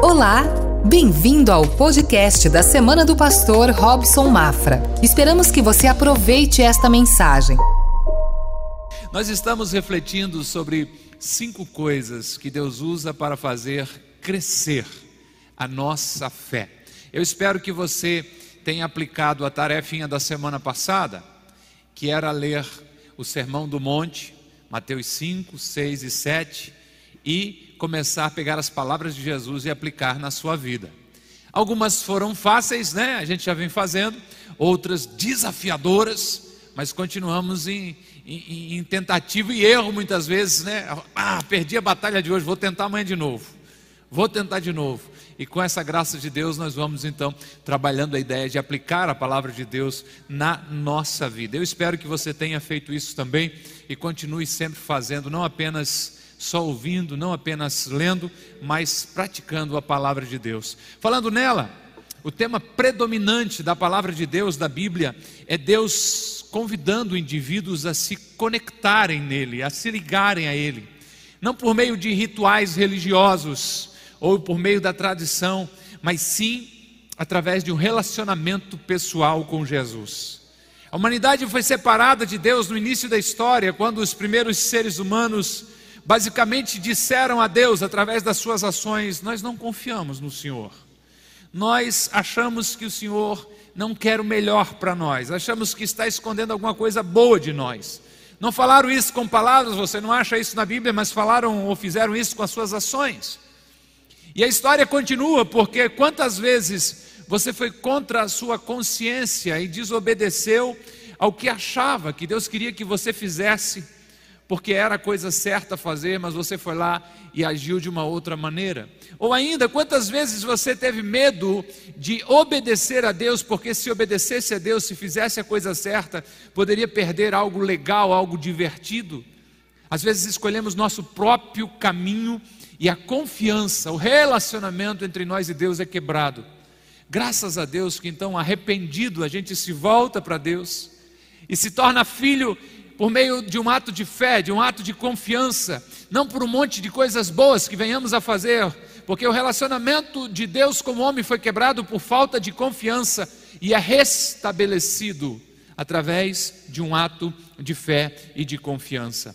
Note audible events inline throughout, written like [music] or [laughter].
Olá, bem-vindo ao podcast da Semana do Pastor Robson Mafra. Esperamos que você aproveite esta mensagem. Nós estamos refletindo sobre cinco coisas que Deus usa para fazer crescer a nossa fé. Eu espero que você tenha aplicado a tarefinha da semana passada, que era ler o Sermão do Monte, Mateus 5, 6 e 7, e começar a pegar as palavras de Jesus e aplicar na sua vida. Algumas foram fáceis, né? A gente já vem fazendo, outras desafiadoras, mas continuamos em, em, em tentativa e erro muitas vezes, né? Ah, perdi a batalha de hoje, vou tentar amanhã de novo. Vou tentar de novo. E com essa graça de Deus, nós vamos então trabalhando a ideia de aplicar a palavra de Deus na nossa vida. Eu espero que você tenha feito isso também e continue sempre fazendo, não apenas só ouvindo, não apenas lendo, mas praticando a palavra de Deus. Falando nela, o tema predominante da palavra de Deus, da Bíblia, é Deus convidando indivíduos a se conectarem nele, a se ligarem a ele, não por meio de rituais religiosos ou por meio da tradição, mas sim através de um relacionamento pessoal com Jesus. A humanidade foi separada de Deus no início da história, quando os primeiros seres humanos basicamente disseram a Deus através das suas ações: Nós não confiamos no Senhor. Nós achamos que o Senhor não quer o melhor para nós, achamos que está escondendo alguma coisa boa de nós. Não falaram isso com palavras, você não acha isso na Bíblia, mas falaram ou fizeram isso com as suas ações. E a história continua, porque quantas vezes você foi contra a sua consciência e desobedeceu ao que achava que Deus queria que você fizesse porque era a coisa certa a fazer, mas você foi lá e agiu de uma outra maneira. Ou ainda, quantas vezes você teve medo de obedecer a Deus, porque se obedecesse a Deus, se fizesse a coisa certa, poderia perder algo legal, algo divertido? Às vezes escolhemos nosso próprio caminho e a confiança, o relacionamento entre nós e Deus é quebrado. Graças a Deus que então arrependido a gente se volta para Deus e se torna filho por meio de um ato de fé, de um ato de confiança, não por um monte de coisas boas que venhamos a fazer, porque o relacionamento de Deus com o homem foi quebrado por falta de confiança e é restabelecido através de um ato de fé e de confiança.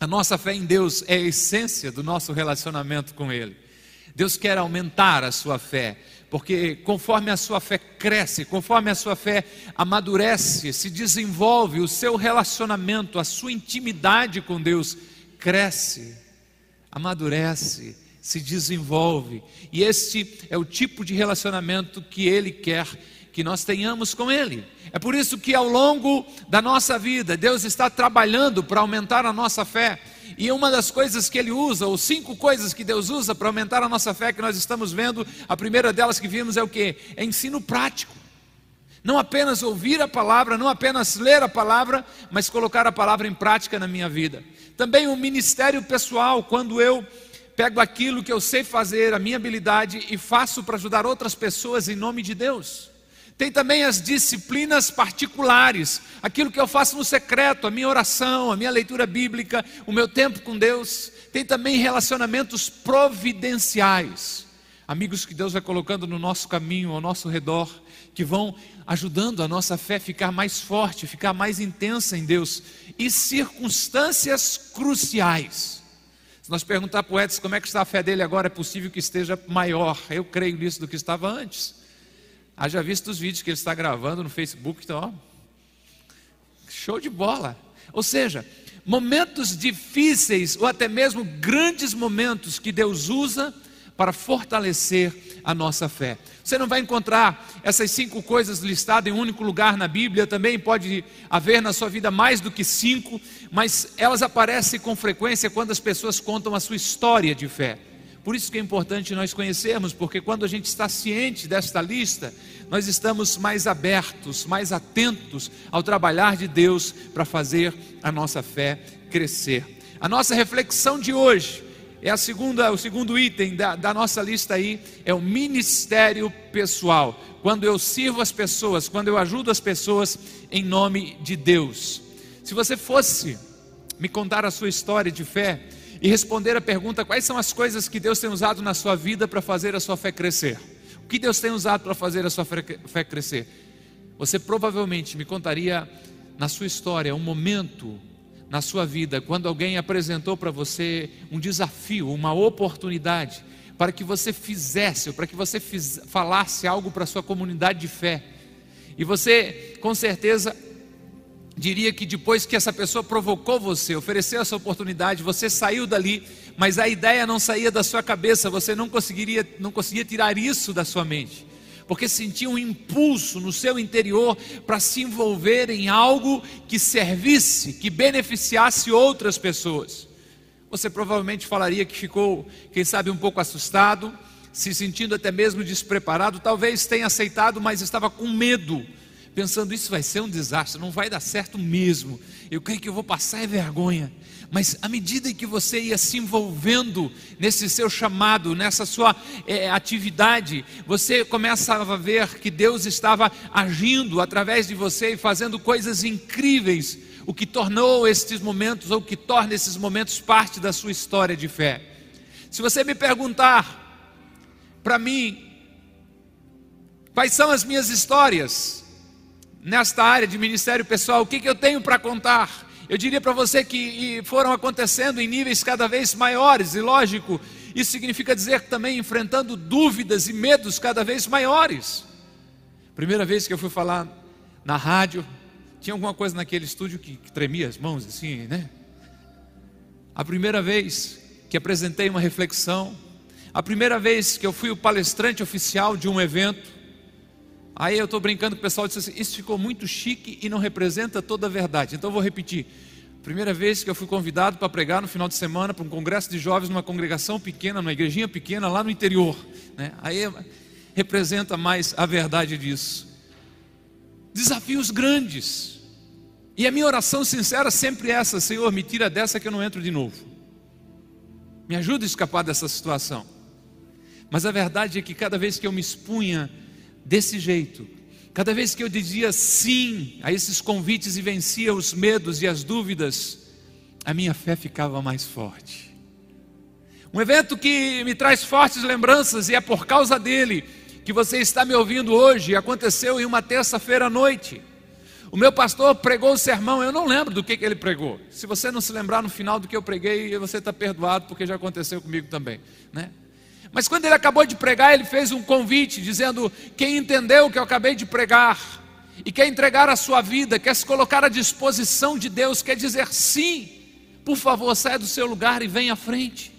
A nossa fé em Deus é a essência do nosso relacionamento com Ele. Deus quer aumentar a sua fé, porque conforme a sua fé cresce, conforme a sua fé amadurece, se desenvolve, o seu relacionamento, a sua intimidade com Deus cresce, amadurece, se desenvolve. E este é o tipo de relacionamento que Ele quer que nós tenhamos com Ele. É por isso que ao longo da nossa vida, Deus está trabalhando para aumentar a nossa fé. E uma das coisas que ele usa, ou cinco coisas que Deus usa para aumentar a nossa fé, que nós estamos vendo, a primeira delas que vimos é o que? É ensino prático. Não apenas ouvir a palavra, não apenas ler a palavra, mas colocar a palavra em prática na minha vida. Também o ministério pessoal, quando eu pego aquilo que eu sei fazer, a minha habilidade, e faço para ajudar outras pessoas em nome de Deus. Tem também as disciplinas particulares, aquilo que eu faço no secreto, a minha oração, a minha leitura bíblica, o meu tempo com Deus. Tem também relacionamentos providenciais, amigos que Deus vai colocando no nosso caminho, ao nosso redor, que vão ajudando a nossa fé ficar mais forte, ficar mais intensa em Deus, e circunstâncias cruciais. Se nós perguntar para o Edson como é que está a fé dele agora, é possível que esteja maior. Eu creio nisso do que estava antes. Haja visto os vídeos que ele está gravando no Facebook, então, ó, show de bola. Ou seja, momentos difíceis ou até mesmo grandes momentos que Deus usa para fortalecer a nossa fé. Você não vai encontrar essas cinco coisas listadas em um único lugar na Bíblia, também pode haver na sua vida mais do que cinco, mas elas aparecem com frequência quando as pessoas contam a sua história de fé. Por isso que é importante nós conhecermos, porque quando a gente está ciente desta lista, nós estamos mais abertos, mais atentos ao trabalhar de Deus para fazer a nossa fé crescer. A nossa reflexão de hoje é a segunda, o segundo item da, da nossa lista aí, é o ministério pessoal. Quando eu sirvo as pessoas, quando eu ajudo as pessoas em nome de Deus. Se você fosse me contar a sua história de fé, e responder a pergunta: quais são as coisas que Deus tem usado na sua vida para fazer a sua fé crescer? O que Deus tem usado para fazer a sua fé crescer? Você provavelmente me contaria na sua história um momento na sua vida quando alguém apresentou para você um desafio, uma oportunidade para que você fizesse, ou para que você falasse algo para a sua comunidade de fé. E você, com certeza, diria que depois que essa pessoa provocou você, ofereceu essa oportunidade, você saiu dali, mas a ideia não saía da sua cabeça, você não conseguiria, não conseguia tirar isso da sua mente. Porque sentia um impulso no seu interior para se envolver em algo que servisse, que beneficiasse outras pessoas. Você provavelmente falaria que ficou, quem sabe, um pouco assustado, se sentindo até mesmo despreparado, talvez tenha aceitado, mas estava com medo pensando: isso vai ser um desastre, não vai dar certo mesmo. Eu creio que eu vou passar é vergonha. Mas à medida que você ia se envolvendo nesse seu chamado, nessa sua é, atividade, você começava a ver que Deus estava agindo através de você e fazendo coisas incríveis, o que tornou estes momentos, ou que torna esses momentos parte da sua história de fé. Se você me perguntar, para mim, quais são as minhas histórias, nesta área de ministério pessoal, o que, que eu tenho para contar? Eu diria para você que foram acontecendo em níveis cada vez maiores, e lógico, isso significa dizer que também enfrentando dúvidas e medos cada vez maiores. Primeira vez que eu fui falar na rádio, tinha alguma coisa naquele estúdio que, que tremia as mãos assim, né? A primeira vez que apresentei uma reflexão, a primeira vez que eu fui o palestrante oficial de um evento, Aí eu estou brincando com o pessoal disse assim: Isso ficou muito chique e não representa toda a verdade. Então eu vou repetir. Primeira vez que eu fui convidado para pregar no final de semana para um congresso de jovens numa congregação pequena, numa igrejinha pequena lá no interior. Né? Aí representa mais a verdade disso. Desafios grandes. E a minha oração sincera sempre é essa: Senhor, me tira dessa que eu não entro de novo. Me ajuda a escapar dessa situação. Mas a verdade é que cada vez que eu me expunha desse jeito. Cada vez que eu dizia sim a esses convites e vencia os medos e as dúvidas, a minha fé ficava mais forte. Um evento que me traz fortes lembranças e é por causa dele que você está me ouvindo hoje, aconteceu em uma terça-feira à noite. O meu pastor pregou o sermão, eu não lembro do que, que ele pregou. Se você não se lembrar no final do que eu preguei, você está perdoado, porque já aconteceu comigo também. Né? Mas quando ele acabou de pregar, ele fez um convite, dizendo: quem entendeu o que eu acabei de pregar, e quer entregar a sua vida, quer se colocar à disposição de Deus, quer dizer sim, por favor, saia do seu lugar e venha à frente.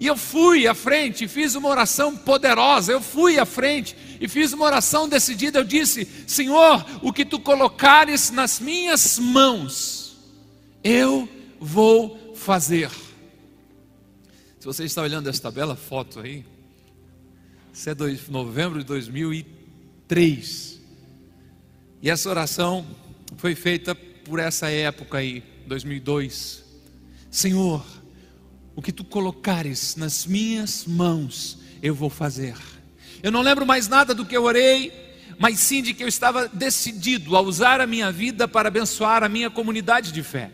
E eu fui à frente e fiz uma oração poderosa. Eu fui à frente e fiz uma oração decidida. Eu disse: Senhor, o que tu colocares nas minhas mãos, eu vou fazer. Você está olhando esta bela foto aí, isso é dois, novembro de 2003. E essa oração foi feita por essa época aí, 2002. Senhor, o que tu colocares nas minhas mãos, eu vou fazer. Eu não lembro mais nada do que eu orei, mas sim de que eu estava decidido a usar a minha vida para abençoar a minha comunidade de fé.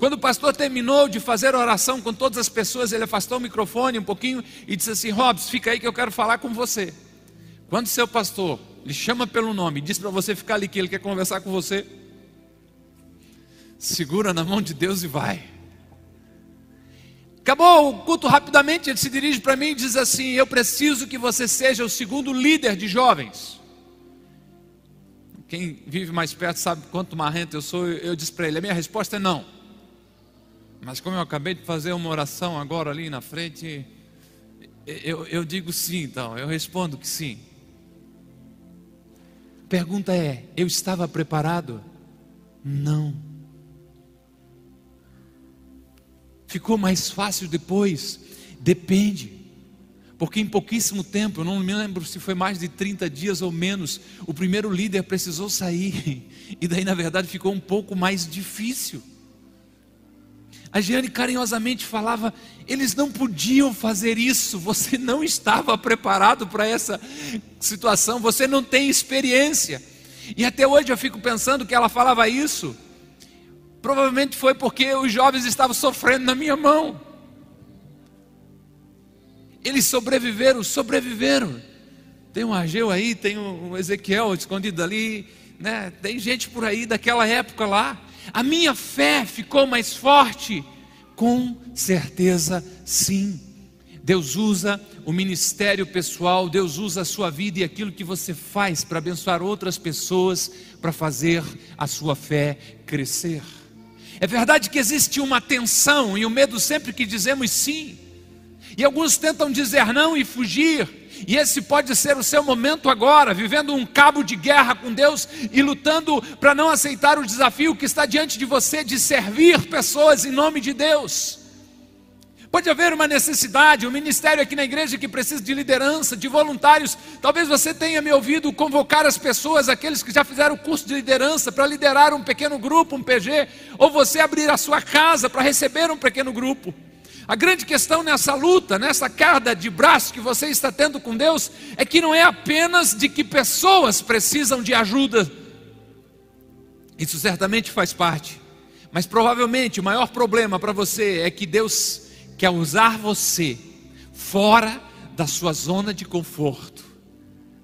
Quando o pastor terminou de fazer oração com todas as pessoas, ele afastou o microfone um pouquinho e disse assim: Robson, fica aí que eu quero falar com você. Quando seu pastor lhe chama pelo nome diz para você ficar ali que ele quer conversar com você, segura na mão de Deus e vai. Acabou o culto rapidamente, ele se dirige para mim e diz assim: Eu preciso que você seja o segundo líder de jovens. Quem vive mais perto sabe quanto marrento eu sou. Eu disse para ele: A minha resposta é não. Mas como eu acabei de fazer uma oração agora ali na frente, eu, eu digo sim, então, eu respondo que sim. Pergunta é: eu estava preparado? Não. Ficou mais fácil depois? Depende. Porque em pouquíssimo tempo, eu não me lembro se foi mais de 30 dias ou menos, o primeiro líder precisou sair. [laughs] E daí, na verdade, ficou um pouco mais difícil. A Giane carinhosamente falava: eles não podiam fazer isso, você não estava preparado para essa situação, você não tem experiência. E até hoje eu fico pensando que ela falava isso, Provavelmente foi porque os jovens estavam sofrendo na minha mão. Eles sobreviveram, sobreviveram. Tem um Argeu aí, tem um Ezequiel escondido ali, né? Tem gente por aí daquela época lá. A minha fé ficou mais forte? Com certeza, sim. Deus usa o ministério pessoal, Deus usa a sua vida e aquilo que você faz para abençoar outras pessoas, para fazer a sua fé crescer. É verdade que existe uma tensão e o um medo sempre que dizemos sim. E alguns tentam dizer não e fugir, e esse pode ser o seu momento agora, vivendo um cabo de guerra com Deus e lutando para não aceitar o desafio que está diante de você de servir pessoas em nome de Deus. Pode haver uma necessidade, um ministério aqui na igreja que precisa de liderança, de voluntários. Talvez você tenha me ouvido convocar as pessoas, aqueles que já fizeram o curso de liderança, para liderar um pequeno grupo, um PG, ou você abrir a sua casa para receber um pequeno grupo. A grande questão nessa luta, nessa carga de braço que você está tendo com Deus, é que não é apenas de que pessoas precisam de ajuda. Isso certamente faz parte. Mas provavelmente o maior problema para você é que Deus quer usar você fora da sua zona de conforto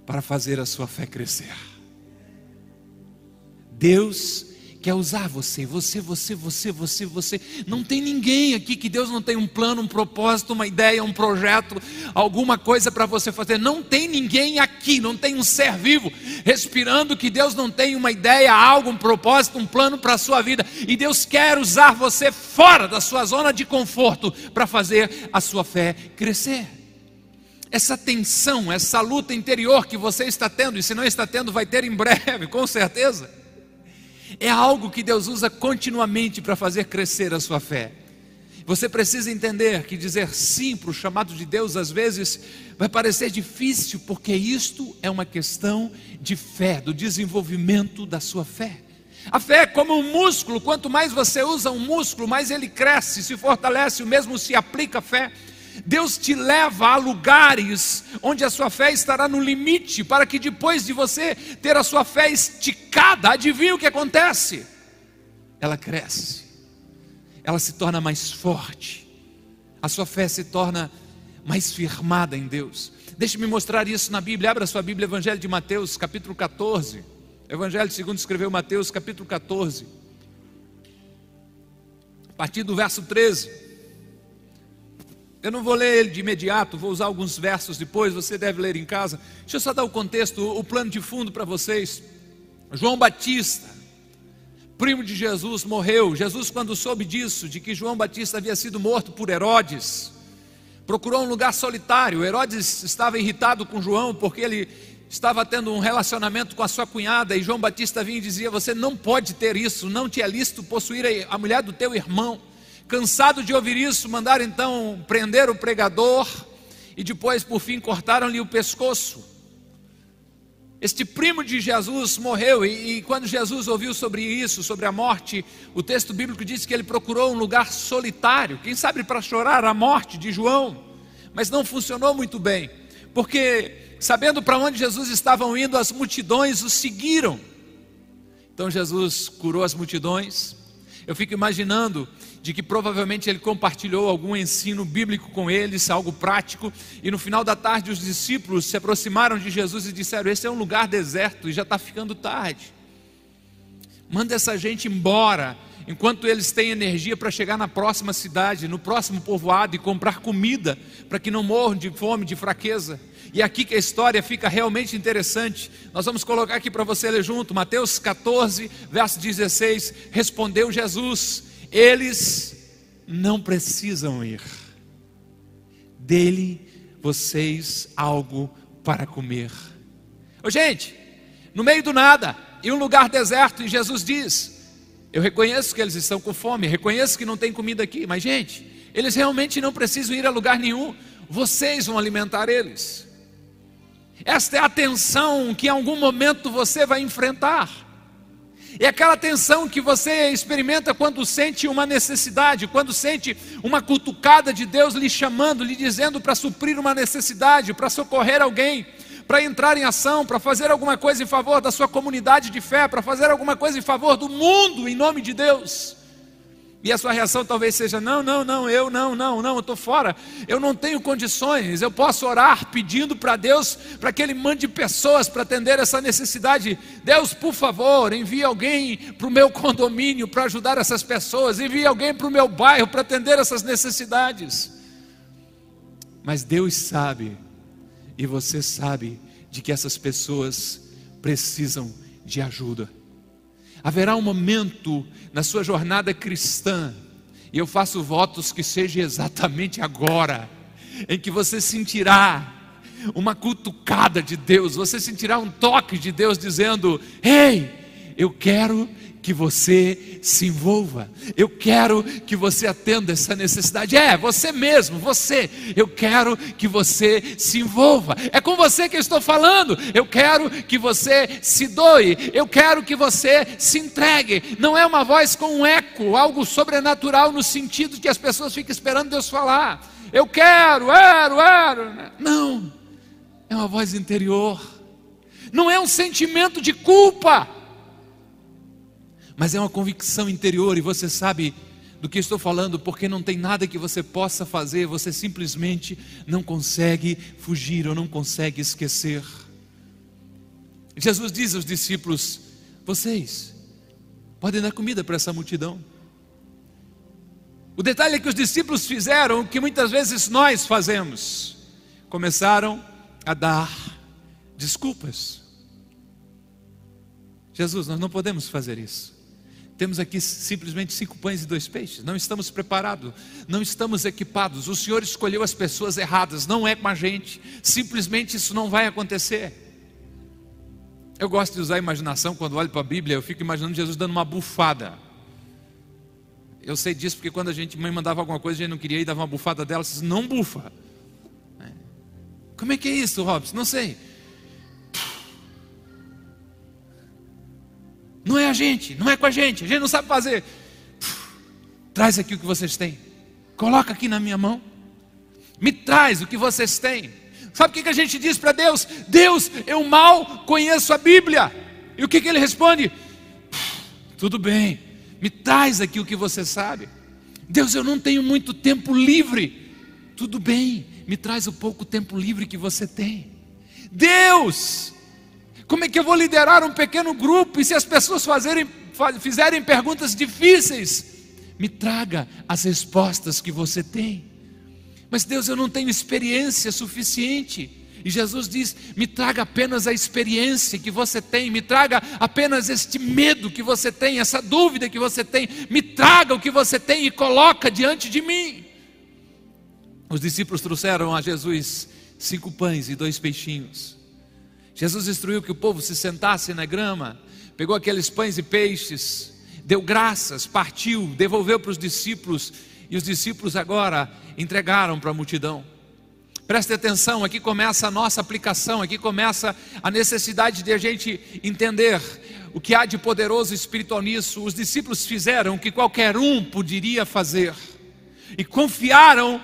para fazer a sua fé crescer. Deus quer usar você, você, você, você, você, você. Não tem ninguém aqui que Deus não tem um plano, um propósito, uma ideia, um projeto, alguma coisa para você fazer. Não tem ninguém aqui, não tem um ser vivo respirando que Deus não tem uma ideia, algo, um propósito, um plano para a sua vida. E Deus quer usar você fora da sua zona de conforto para fazer a sua fé crescer essa tensão, essa luta interior que você está tendo, e se não está tendo, vai ter em breve, [laughs] com certeza. É algo que Deus usa continuamente para fazer crescer a sua fé. Você precisa entender que dizer sim para o chamado de Deus às vezes vai parecer difícil, porque isto é uma questão de fé, do desenvolvimento da sua fé. A fé é como um músculo, quanto mais você usa um músculo, mais ele cresce, se fortalece, o mesmo se aplica a fé. Deus te leva a lugares onde a sua fé estará no limite, para que depois de você ter a sua fé esticada, adivinha o que acontece? Ela cresce, ela se torna mais forte, a sua fé se torna mais firmada em Deus. Deixe-me mostrar isso na Bíblia. Abra sua Bíblia, Evangelho de Mateus, capítulo 14. Evangelho segundo escreveu Mateus, capítulo 14. A partir do verso 13. Eu não vou ler ele de imediato, vou usar alguns versos depois, você deve ler em casa. Deixa eu só dar o contexto, o plano de fundo para vocês. João Batista, primo de Jesus, morreu. Jesus, quando soube disso, de que João Batista havia sido morto por Herodes, procurou um lugar solitário. Herodes estava irritado com João porque ele estava tendo um relacionamento com a sua cunhada e João Batista vinha e dizia: Você não pode ter isso, não te é lícito possuir a mulher do teu irmão. Cansado de ouvir isso, mandaram então prender o pregador e depois, por fim, cortaram-lhe o pescoço. Este primo de Jesus morreu, e, e, quando Jesus ouviu sobre isso, sobre a morte, o texto bíblico diz que ele procurou um lugar solitário, quem sabe para chorar a morte de João, mas não funcionou muito bem, porque sabendo para onde Jesus estava indo, as multidões o seguiram. Então Jesus curou as multidões. Eu fico imaginando de que provavelmente ele compartilhou algum ensino bíblico com eles, algo prático, e no final da tarde os discípulos se aproximaram de Jesus e disseram: Esse é um lugar deserto e já está ficando tarde. Manda essa gente embora, enquanto eles têm energia para chegar na próxima cidade, no próximo povoado e comprar comida, para que não morram de fome, de fraqueza. E aqui que a história fica realmente interessante. Nós vamos colocar aqui para você ler junto, Mateus 14, verso 16. Respondeu Jesus: eles não precisam ir. Dele vocês algo para comer. Ô, gente, no meio do nada, em um lugar deserto, e Jesus diz: Eu reconheço que eles estão com fome, reconheço que não tem comida aqui, mas, gente, eles realmente não precisam ir a lugar nenhum, vocês vão alimentar eles. Esta é a tensão que em algum momento você vai enfrentar. É aquela tensão que você experimenta quando sente uma necessidade, quando sente uma cutucada de Deus lhe chamando, lhe dizendo para suprir uma necessidade, para socorrer alguém, para entrar em ação, para fazer alguma coisa em favor da sua comunidade de fé, para fazer alguma coisa em favor do mundo, em nome de Deus. E a sua reação talvez seja: não, não, não, eu não, não, não, eu estou fora, eu não tenho condições. Eu posso orar pedindo para Deus para que Ele mande pessoas para atender essa necessidade. Deus, por favor, envie alguém para o meu condomínio para ajudar essas pessoas, envie alguém para o meu bairro para atender essas necessidades. Mas Deus sabe, e você sabe, de que essas pessoas precisam de ajuda. Haverá um momento na sua jornada cristã, e eu faço votos que seja exatamente agora, em que você sentirá uma cutucada de Deus, você sentirá um toque de Deus dizendo: Ei, eu quero que você se envolva. Eu quero que você atenda essa necessidade. É, você mesmo, você. Eu quero que você se envolva. É com você que eu estou falando. Eu quero que você se doe. Eu quero que você se entregue. Não é uma voz com um eco, algo sobrenatural no sentido que as pessoas ficam esperando Deus falar. Eu quero, quero, quero. Não. É uma voz interior. Não é um sentimento de culpa mas é uma convicção interior e você sabe do que estou falando, porque não tem nada que você possa fazer, você simplesmente não consegue fugir ou não consegue esquecer. Jesus diz aos discípulos: Vocês podem dar comida para essa multidão. O detalhe é que os discípulos fizeram o que muitas vezes nós fazemos: começaram a dar desculpas. Jesus, nós não podemos fazer isso. Temos aqui simplesmente cinco pães e dois peixes. Não estamos preparados, não estamos equipados. O Senhor escolheu as pessoas erradas, não é com a gente. Simplesmente isso não vai acontecer. Eu gosto de usar a imaginação quando olho para a Bíblia, eu fico imaginando Jesus dando uma bufada. Eu sei disso porque quando a gente mãe mandava alguma coisa, a gente não queria ir, dava uma bufada dela, disse, não bufa. É. Como é que é isso, Robson? Não sei. Gente, não é com a gente, a gente não sabe fazer. Traz aqui o que vocês têm, coloca aqui na minha mão, me traz o que vocês têm. Sabe o que a gente diz para Deus? Deus, eu mal conheço a Bíblia. E o que, que ele responde? Tudo bem, me traz aqui o que você sabe. Deus, eu não tenho muito tempo livre. Tudo bem, me traz o pouco tempo livre que você tem. Deus, como é que eu vou liderar um pequeno grupo e se as pessoas fazerem, fizerem perguntas difíceis? Me traga as respostas que você tem. Mas Deus, eu não tenho experiência suficiente. E Jesus diz: me traga apenas a experiência que você tem, me traga apenas este medo que você tem, essa dúvida que você tem, me traga o que você tem e coloca diante de mim. Os discípulos trouxeram a Jesus cinco pães e dois peixinhos. Jesus instruiu que o povo se sentasse na grama, pegou aqueles pães e peixes, deu graças, partiu, devolveu para os discípulos, e os discípulos agora entregaram para a multidão. Preste atenção, aqui começa a nossa aplicação, aqui começa a necessidade de a gente entender o que há de poderoso espiritual nisso. Os discípulos fizeram o que qualquer um poderia fazer e confiaram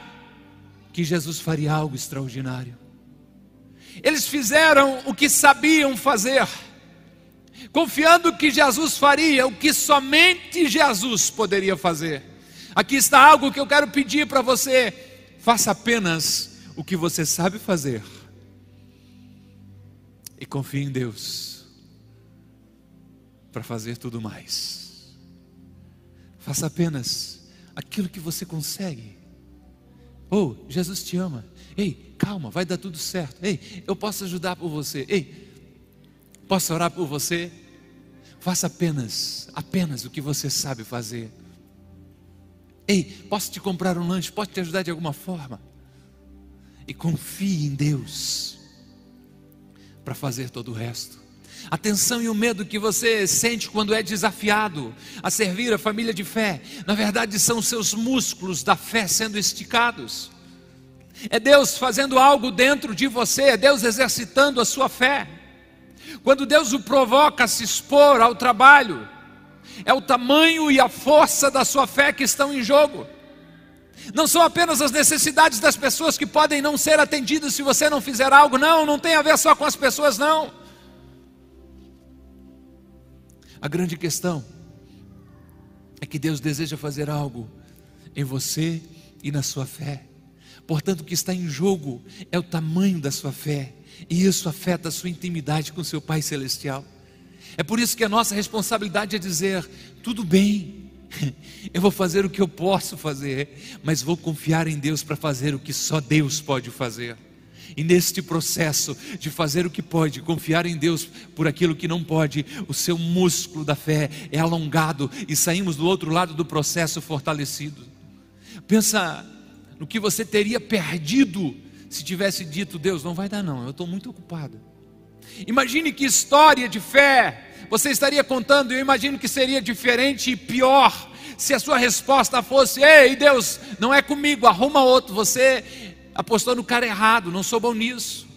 que Jesus faria algo extraordinário. Eles fizeram o que sabiam fazer, confiando que Jesus faria o que somente Jesus poderia fazer. Aqui está algo que eu quero pedir para você: faça apenas o que você sabe fazer e confie em Deus para fazer tudo mais. Faça apenas aquilo que você consegue. Oh, Jesus te ama. Ei, calma, vai dar tudo certo. Ei, eu posso ajudar por você. Ei, posso orar por você? Faça apenas, apenas o que você sabe fazer. Ei, posso te comprar um lanche? Posso te ajudar de alguma forma? E confie em Deus para fazer todo o resto. A tensão e o medo que você sente quando é desafiado a servir a família de fé, na verdade são seus músculos da fé sendo esticados é Deus fazendo algo dentro de você, é Deus exercitando a sua fé. Quando Deus o provoca a se expor ao trabalho, é o tamanho e a força da sua fé que estão em jogo. Não são apenas as necessidades das pessoas que podem não ser atendidas se você não fizer algo, não, não tem a ver só com as pessoas, não. A grande questão é que Deus deseja fazer algo em você e na sua fé. Portanto, o que está em jogo é o tamanho da sua fé, e isso afeta a sua intimidade com seu Pai Celestial. É por isso que a nossa responsabilidade é dizer: tudo bem, [laughs] eu vou fazer o que eu posso fazer, mas vou confiar em Deus para fazer o que só Deus pode fazer. E neste processo de fazer o que pode, confiar em Deus por aquilo que não pode, o seu músculo da fé é alongado e saímos do outro lado do processo fortalecido. Pensa no que você teria perdido se tivesse dito: Deus, não vai dar, não, eu estou muito ocupado. Imagine que história de fé você estaria contando, eu imagino que seria diferente e pior se a sua resposta fosse: Ei, Deus, não é comigo, arruma outro. Você apostou no cara errado, não sou bom nisso.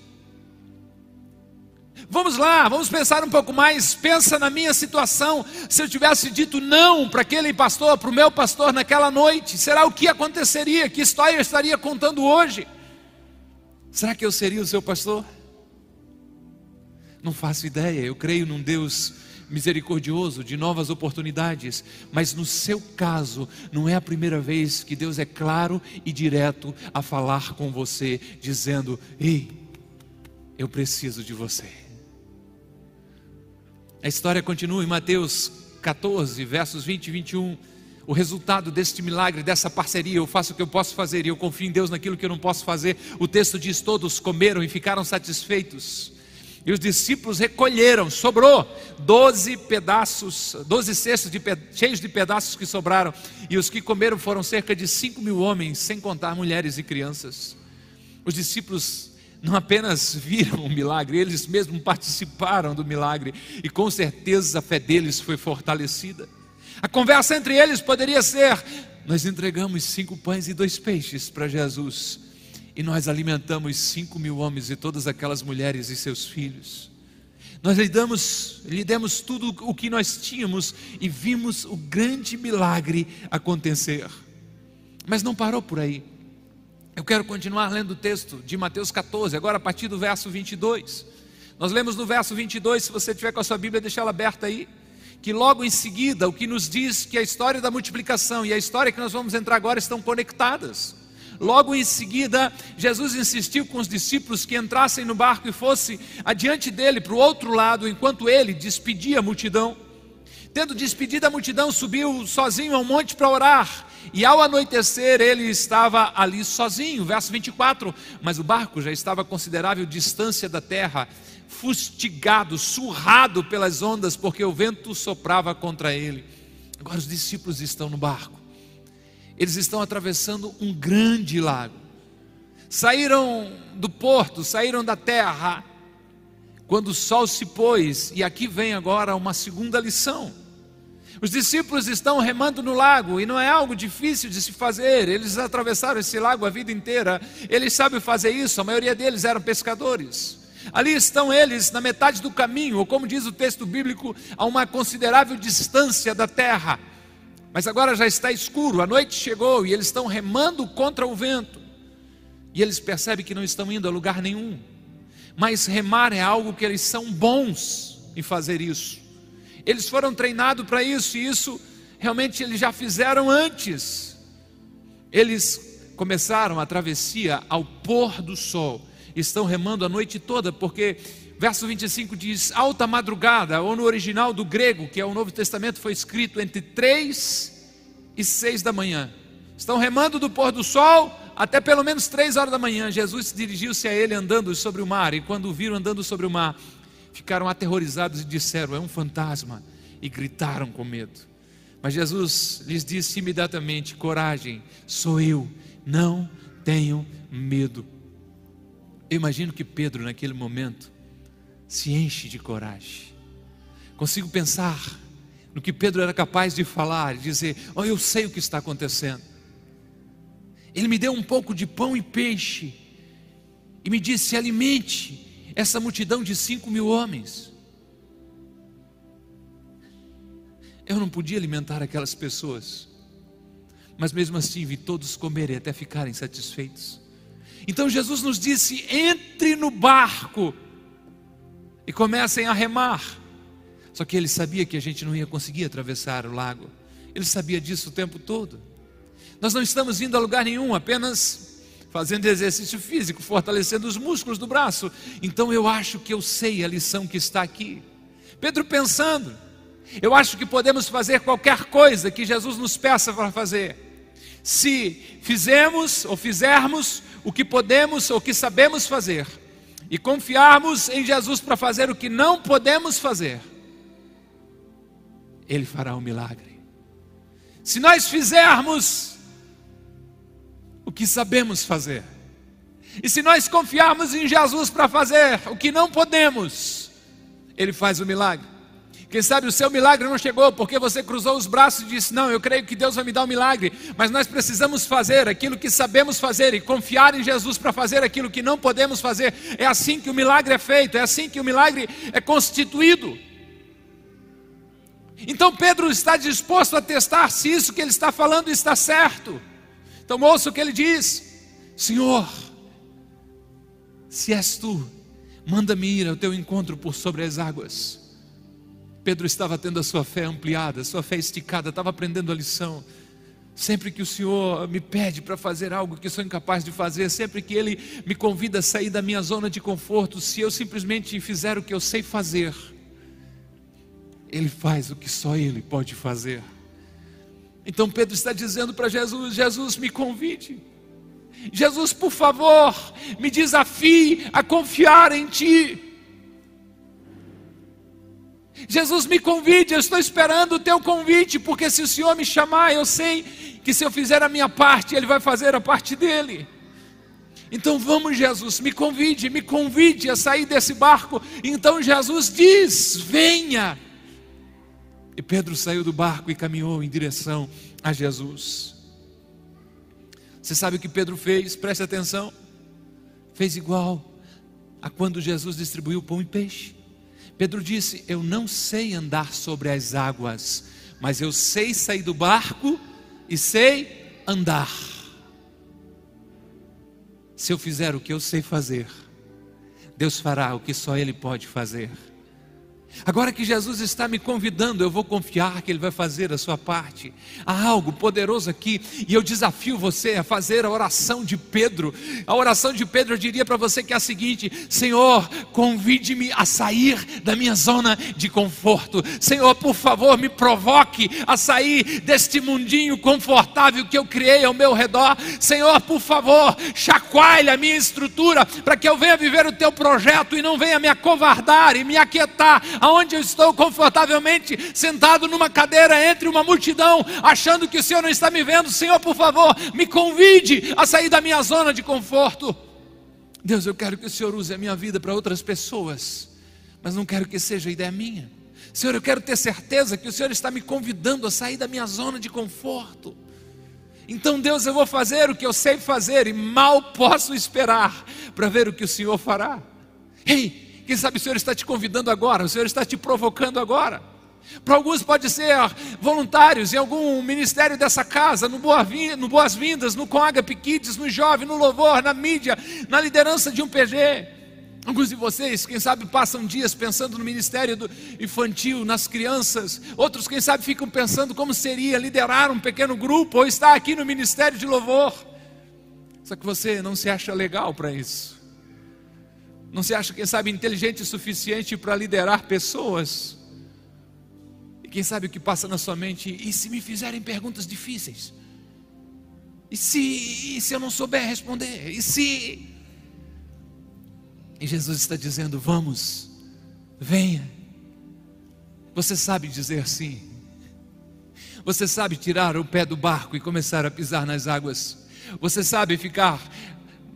Vamos lá, vamos pensar um pouco mais. Pensa na minha situação. Se eu tivesse dito não para aquele pastor, para o meu pastor naquela noite, será o que aconteceria? Que história eu estaria contando hoje? Será que eu seria o seu pastor? Não faço ideia. Eu creio num Deus misericordioso, de novas oportunidades, mas no seu caso, não é a primeira vez que Deus é claro e direto a falar com você, dizendo: Ei, eu preciso de você. A história continua em Mateus 14, versos 20 e 21. O resultado deste milagre, dessa parceria, eu faço o que eu posso fazer e eu confio em Deus naquilo que eu não posso fazer. O texto diz: Todos comeram e ficaram satisfeitos. E os discípulos recolheram, sobrou doze pedaços, doze cestos de, cheios de pedaços que sobraram. E os que comeram foram cerca de cinco mil homens, sem contar mulheres e crianças. Os discípulos não apenas viram o milagre, eles mesmos participaram do milagre. E com certeza a fé deles foi fortalecida. A conversa entre eles poderia ser: Nós entregamos cinco pães e dois peixes para Jesus e nós alimentamos cinco mil homens e todas aquelas mulheres e seus filhos. Nós lhe damos, lhe demos tudo o que nós tínhamos e vimos o grande milagre acontecer. Mas não parou por aí. Eu quero continuar lendo o texto de Mateus 14, agora a partir do verso 22. Nós lemos no verso 22, se você tiver com a sua Bíblia, deixa ela aberta aí. Que logo em seguida, o que nos diz que a história da multiplicação e a história que nós vamos entrar agora estão conectadas. Logo em seguida, Jesus insistiu com os discípulos que entrassem no barco e fosse adiante dele para o outro lado, enquanto ele despedia a multidão. Tendo despedido a multidão, subiu sozinho ao monte para orar. E ao anoitecer, ele estava ali sozinho. Verso 24. Mas o barco já estava a considerável distância da terra, fustigado, surrado pelas ondas, porque o vento soprava contra ele. Agora os discípulos estão no barco eles estão atravessando um grande lago. Saíram do porto, saíram da terra, quando o sol se pôs, e aqui vem agora uma segunda lição. Os discípulos estão remando no lago e não é algo difícil de se fazer, eles atravessaram esse lago a vida inteira, eles sabem fazer isso, a maioria deles eram pescadores. Ali estão eles na metade do caminho, ou como diz o texto bíblico, a uma considerável distância da terra. Mas agora já está escuro, a noite chegou e eles estão remando contra o vento. E eles percebem que não estão indo a lugar nenhum. Mas remar é algo que eles são bons em fazer isso. Eles foram treinados para isso e isso realmente eles já fizeram antes. Eles começaram a travessia ao pôr do sol. Estão remando a noite toda porque verso 25 diz: alta madrugada, ou no original do grego, que é o Novo Testamento, foi escrito entre 3 e 6 da manhã. Estão remando do pôr do sol até pelo menos 3 horas da manhã. Jesus dirigiu-se a ele andando sobre o mar, e quando o viram andando sobre o mar, ficaram aterrorizados e disseram: É um fantasma, e gritaram com medo. Mas Jesus lhes disse imediatamente: Coragem, sou eu, não tenham medo. Eu imagino que Pedro, naquele momento, se enche de coragem. Consigo pensar no que Pedro era capaz de falar, e dizer: Oh, eu sei o que está acontecendo. Ele me deu um pouco de pão e peixe, e me disse: alimente essa multidão de cinco mil homens. Eu não podia alimentar aquelas pessoas, mas mesmo assim vi todos comerem até ficarem satisfeitos. Então Jesus nos disse: entre no barco e comecem a remar. Só que ele sabia que a gente não ia conseguir atravessar o lago. Ele sabia disso o tempo todo. Nós não estamos indo a lugar nenhum, apenas fazendo exercício físico, fortalecendo os músculos do braço. Então eu acho que eu sei a lição que está aqui. Pedro pensando, eu acho que podemos fazer qualquer coisa que Jesus nos peça para fazer. Se fizermos ou fizermos o que podemos ou que sabemos fazer, e confiarmos em Jesus para fazer o que não podemos fazer, Ele fará um milagre. Se nós fizermos o que sabemos fazer, e se nós confiarmos em Jesus para fazer o que não podemos, Ele faz o milagre. Quem sabe o seu milagre não chegou porque você cruzou os braços e disse: Não, eu creio que Deus vai me dar um milagre, mas nós precisamos fazer aquilo que sabemos fazer e confiar em Jesus para fazer aquilo que não podemos fazer. É assim que o milagre é feito, é assim que o milagre é constituído. Então Pedro está disposto a testar se isso que ele está falando está certo. Então ouça o que ele diz: Senhor, se és tu, manda-me ir ao teu encontro por sobre as águas. Pedro estava tendo a sua fé ampliada, a sua fé esticada, estava aprendendo a lição. Sempre que o Senhor me pede para fazer algo que sou incapaz de fazer, sempre que Ele me convida a sair da minha zona de conforto, se eu simplesmente fizer o que eu sei fazer, Ele faz o que só Ele pode fazer. Então Pedro está dizendo para Jesus: Jesus, me convide. Jesus, por favor, me desafie a confiar em Ti. Jesus me convide, eu estou esperando o teu convite, porque se o Senhor me chamar, eu sei que se eu fizer a minha parte, Ele vai fazer a parte dele. Então vamos, Jesus, me convide, me convide a sair desse barco. Então Jesus diz: venha. E Pedro saiu do barco e caminhou em direção a Jesus. Você sabe o que Pedro fez? Preste atenção. Fez igual a quando Jesus distribuiu pão e peixe. Pedro disse: Eu não sei andar sobre as águas, mas eu sei sair do barco e sei andar. Se eu fizer o que eu sei fazer, Deus fará o que só Ele pode fazer. Agora que Jesus está me convidando, eu vou confiar que Ele vai fazer a sua parte. Há algo poderoso aqui, e eu desafio você a fazer a oração de Pedro. A oração de Pedro eu diria para você que é a seguinte: Senhor, convide-me a sair da minha zona de conforto. Senhor, por favor, me provoque a sair deste mundinho confortável que eu criei ao meu redor. Senhor, por favor, chacoalhe a minha estrutura para que eu venha viver o teu projeto e não venha me acovardar e me aquietar aonde eu estou confortavelmente sentado numa cadeira entre uma multidão, achando que o Senhor não está me vendo. Senhor, por favor, me convide a sair da minha zona de conforto. Deus, eu quero que o Senhor use a minha vida para outras pessoas, mas não quero que seja ideia minha. Senhor, eu quero ter certeza que o Senhor está me convidando a sair da minha zona de conforto. Então, Deus, eu vou fazer o que eu sei fazer e mal posso esperar para ver o que o Senhor fará. Ei, quem sabe o Senhor está te convidando agora, o Senhor está te provocando agora. Para alguns pode ser voluntários em algum ministério dessa casa, no Boas-Vindas, no Coaga Kids, no Jovem, no Louvor, na mídia, na liderança de um PG. Alguns de vocês, quem sabe, passam dias pensando no ministério infantil, nas crianças. Outros, quem sabe, ficam pensando como seria liderar um pequeno grupo ou estar aqui no ministério de louvor. Só que você não se acha legal para isso. Não se acha, quem sabe, inteligente o suficiente para liderar pessoas? E quem sabe o que passa na sua mente? E se me fizerem perguntas difíceis? E se, e se eu não souber responder? E se. E Jesus está dizendo: Vamos, venha. Você sabe dizer sim. Você sabe tirar o pé do barco e começar a pisar nas águas. Você sabe ficar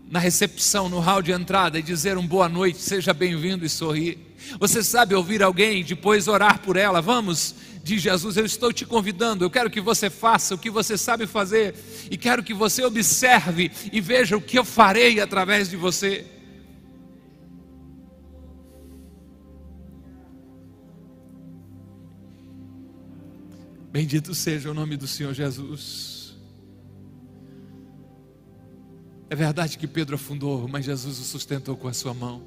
na recepção, no hall de entrada e dizer um boa noite, seja bem-vindo e sorrir. Você sabe ouvir alguém, depois orar por ela. Vamos, diz Jesus, eu estou te convidando. Eu quero que você faça o que você sabe fazer e quero que você observe e veja o que eu farei através de você. Bendito seja o nome do Senhor Jesus. É verdade que Pedro afundou, mas Jesus o sustentou com a sua mão.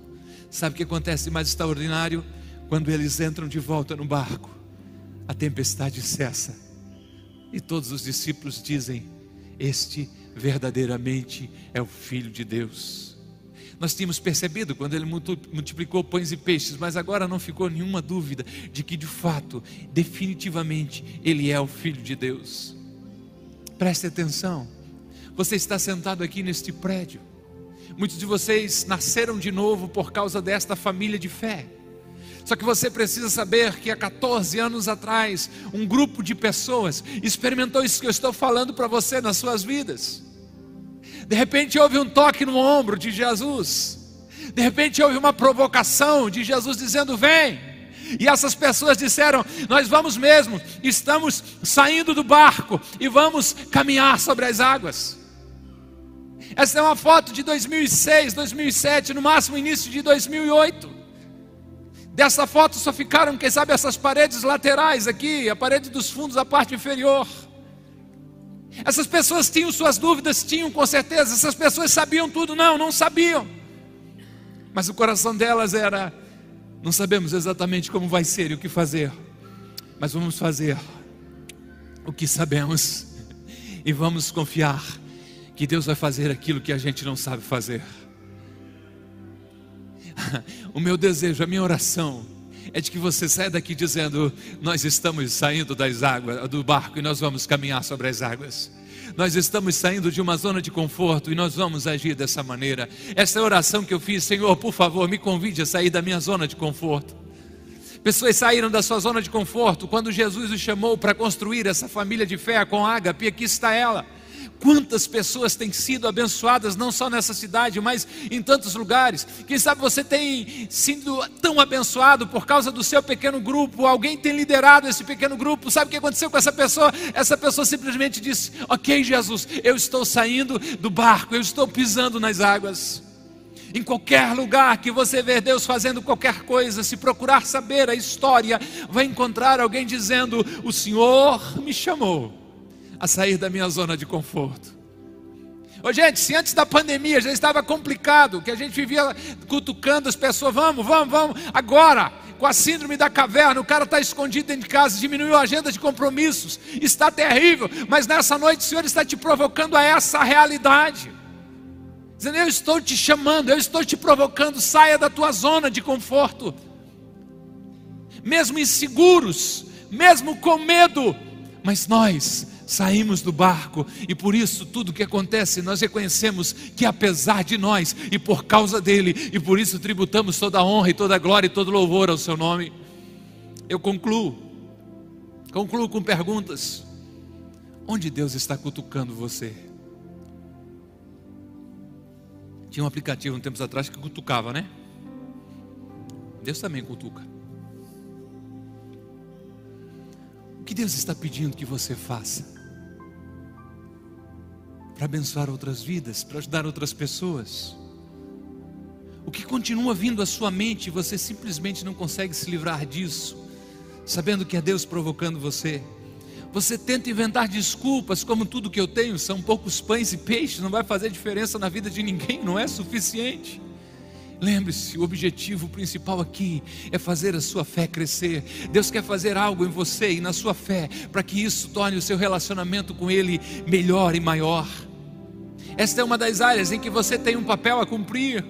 Sabe o que acontece mais extraordinário? Quando eles entram de volta no barco, a tempestade cessa. E todos os discípulos dizem: Este verdadeiramente é o Filho de Deus. Nós tínhamos percebido quando ele multiplicou pães e peixes, mas agora não ficou nenhuma dúvida de que de fato, definitivamente, ele é o Filho de Deus. Preste atenção, você está sentado aqui neste prédio. Muitos de vocês nasceram de novo por causa desta família de fé. Só que você precisa saber que há 14 anos atrás, um grupo de pessoas experimentou isso que eu estou falando para você nas suas vidas. De repente houve um toque no ombro de Jesus. De repente houve uma provocação de Jesus dizendo: Vem. E essas pessoas disseram: Nós vamos mesmo, estamos saindo do barco e vamos caminhar sobre as águas. Essa é uma foto de 2006, 2007, no máximo início de 2008. Dessa foto só ficaram, quem sabe, essas paredes laterais aqui, a parede dos fundos, a parte inferior. Essas pessoas tinham suas dúvidas, tinham com certeza. Essas pessoas sabiam tudo, não, não sabiam. Mas o coração delas era: não sabemos exatamente como vai ser e o que fazer, mas vamos fazer o que sabemos e vamos confiar que Deus vai fazer aquilo que a gente não sabe fazer. [laughs] o meu desejo, a minha oração é de que você saia daqui dizendo: Nós estamos saindo das águas, do barco e nós vamos caminhar sobre as águas. Nós estamos saindo de uma zona de conforto e nós vamos agir dessa maneira. Essa é a oração que eu fiz, Senhor, por favor, me convide a sair da minha zona de conforto. Pessoas saíram da sua zona de conforto quando Jesus os chamou para construir essa família de fé com ágape, aqui está ela. Quantas pessoas têm sido abençoadas, não só nessa cidade, mas em tantos lugares. Quem sabe você tem sido tão abençoado por causa do seu pequeno grupo, alguém tem liderado esse pequeno grupo. Sabe o que aconteceu com essa pessoa? Essa pessoa simplesmente disse: Ok, Jesus, eu estou saindo do barco, eu estou pisando nas águas. Em qualquer lugar que você ver Deus fazendo qualquer coisa, se procurar saber a história, vai encontrar alguém dizendo: O Senhor me chamou a sair da minha zona de conforto. Ô, gente, se antes da pandemia já estava complicado, que a gente vivia cutucando as pessoas, vamos, vamos, vamos, agora, com a síndrome da caverna, o cara está escondido dentro de casa, diminuiu a agenda de compromissos, está terrível, mas nessa noite o Senhor está te provocando a essa realidade. Dizendo, eu estou te chamando, eu estou te provocando, saia da tua zona de conforto. Mesmo inseguros, mesmo com medo, mas nós saímos do barco e por isso tudo que acontece nós reconhecemos que apesar de nós e por causa dele e por isso tributamos toda a honra e toda a glória e todo louvor ao seu nome. Eu concluo, concluo com perguntas: onde Deus está cutucando você? Tinha um aplicativo um tempos atrás que cutucava, né? Deus também cutuca. O que Deus está pedindo que você faça? Para abençoar outras vidas, para ajudar outras pessoas. O que continua vindo à sua mente, você simplesmente não consegue se livrar disso, sabendo que é Deus provocando você. Você tenta inventar desculpas, como tudo que eu tenho são poucos pães e peixes, não vai fazer diferença na vida de ninguém, não é suficiente. Lembre-se, o objetivo principal aqui é fazer a sua fé crescer. Deus quer fazer algo em você e na sua fé, para que isso torne o seu relacionamento com Ele melhor e maior. Esta é uma das áreas em que você tem um papel a cumprir.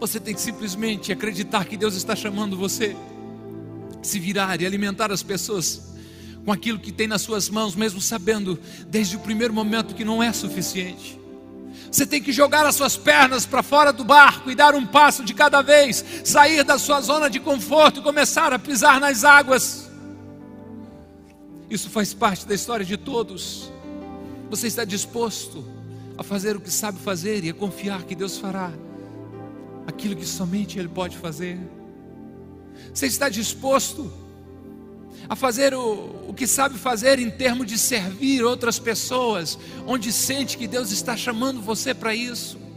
Você tem que simplesmente acreditar que Deus está chamando você, se virar e alimentar as pessoas com aquilo que tem nas suas mãos, mesmo sabendo desde o primeiro momento que não é suficiente. Você tem que jogar as suas pernas para fora do barco e dar um passo de cada vez, sair da sua zona de conforto e começar a pisar nas águas. Isso faz parte da história de todos. Você está disposto a fazer o que sabe fazer e a confiar que Deus fará aquilo que somente Ele pode fazer? Você está disposto a fazer o, o que sabe fazer em termos de servir outras pessoas, onde sente que Deus está chamando você para isso?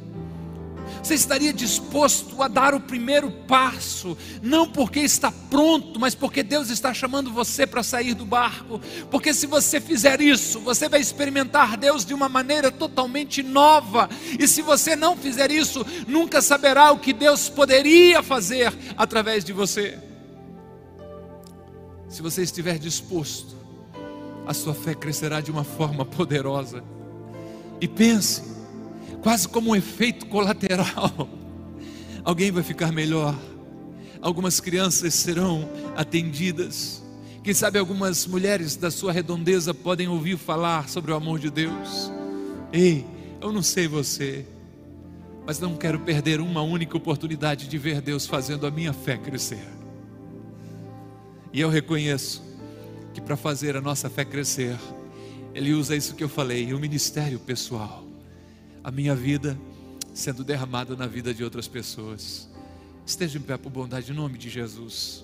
Você estaria disposto a dar o primeiro passo, não porque está pronto, mas porque Deus está chamando você para sair do barco? Porque se você fizer isso, você vai experimentar Deus de uma maneira totalmente nova, e se você não fizer isso, nunca saberá o que Deus poderia fazer através de você. Se você estiver disposto a sua fé crescerá de uma forma poderosa. E pense, quase como um efeito colateral, [laughs] alguém vai ficar melhor, algumas crianças serão atendidas, quem sabe algumas mulheres da sua redondeza podem ouvir falar sobre o amor de Deus. Ei, eu não sei você, mas não quero perder uma única oportunidade de ver Deus fazendo a minha fé crescer. E eu reconheço que para fazer a nossa fé crescer, Ele usa isso que eu falei, o ministério pessoal, a minha vida sendo derramada na vida de outras pessoas. Esteja em pé por bondade, em nome de Jesus.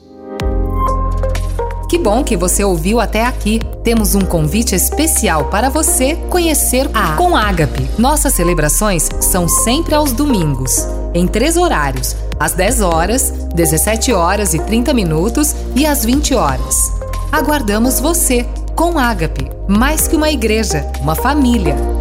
Que bom que você ouviu até aqui. Temos um convite especial para você conhecer a Com Ágape. Nossas celebrações são sempre aos domingos, em três horários: às 10 horas, 17 horas e 30 minutos e às 20 horas. Aguardamos você com Ágape, mais que uma igreja, uma família.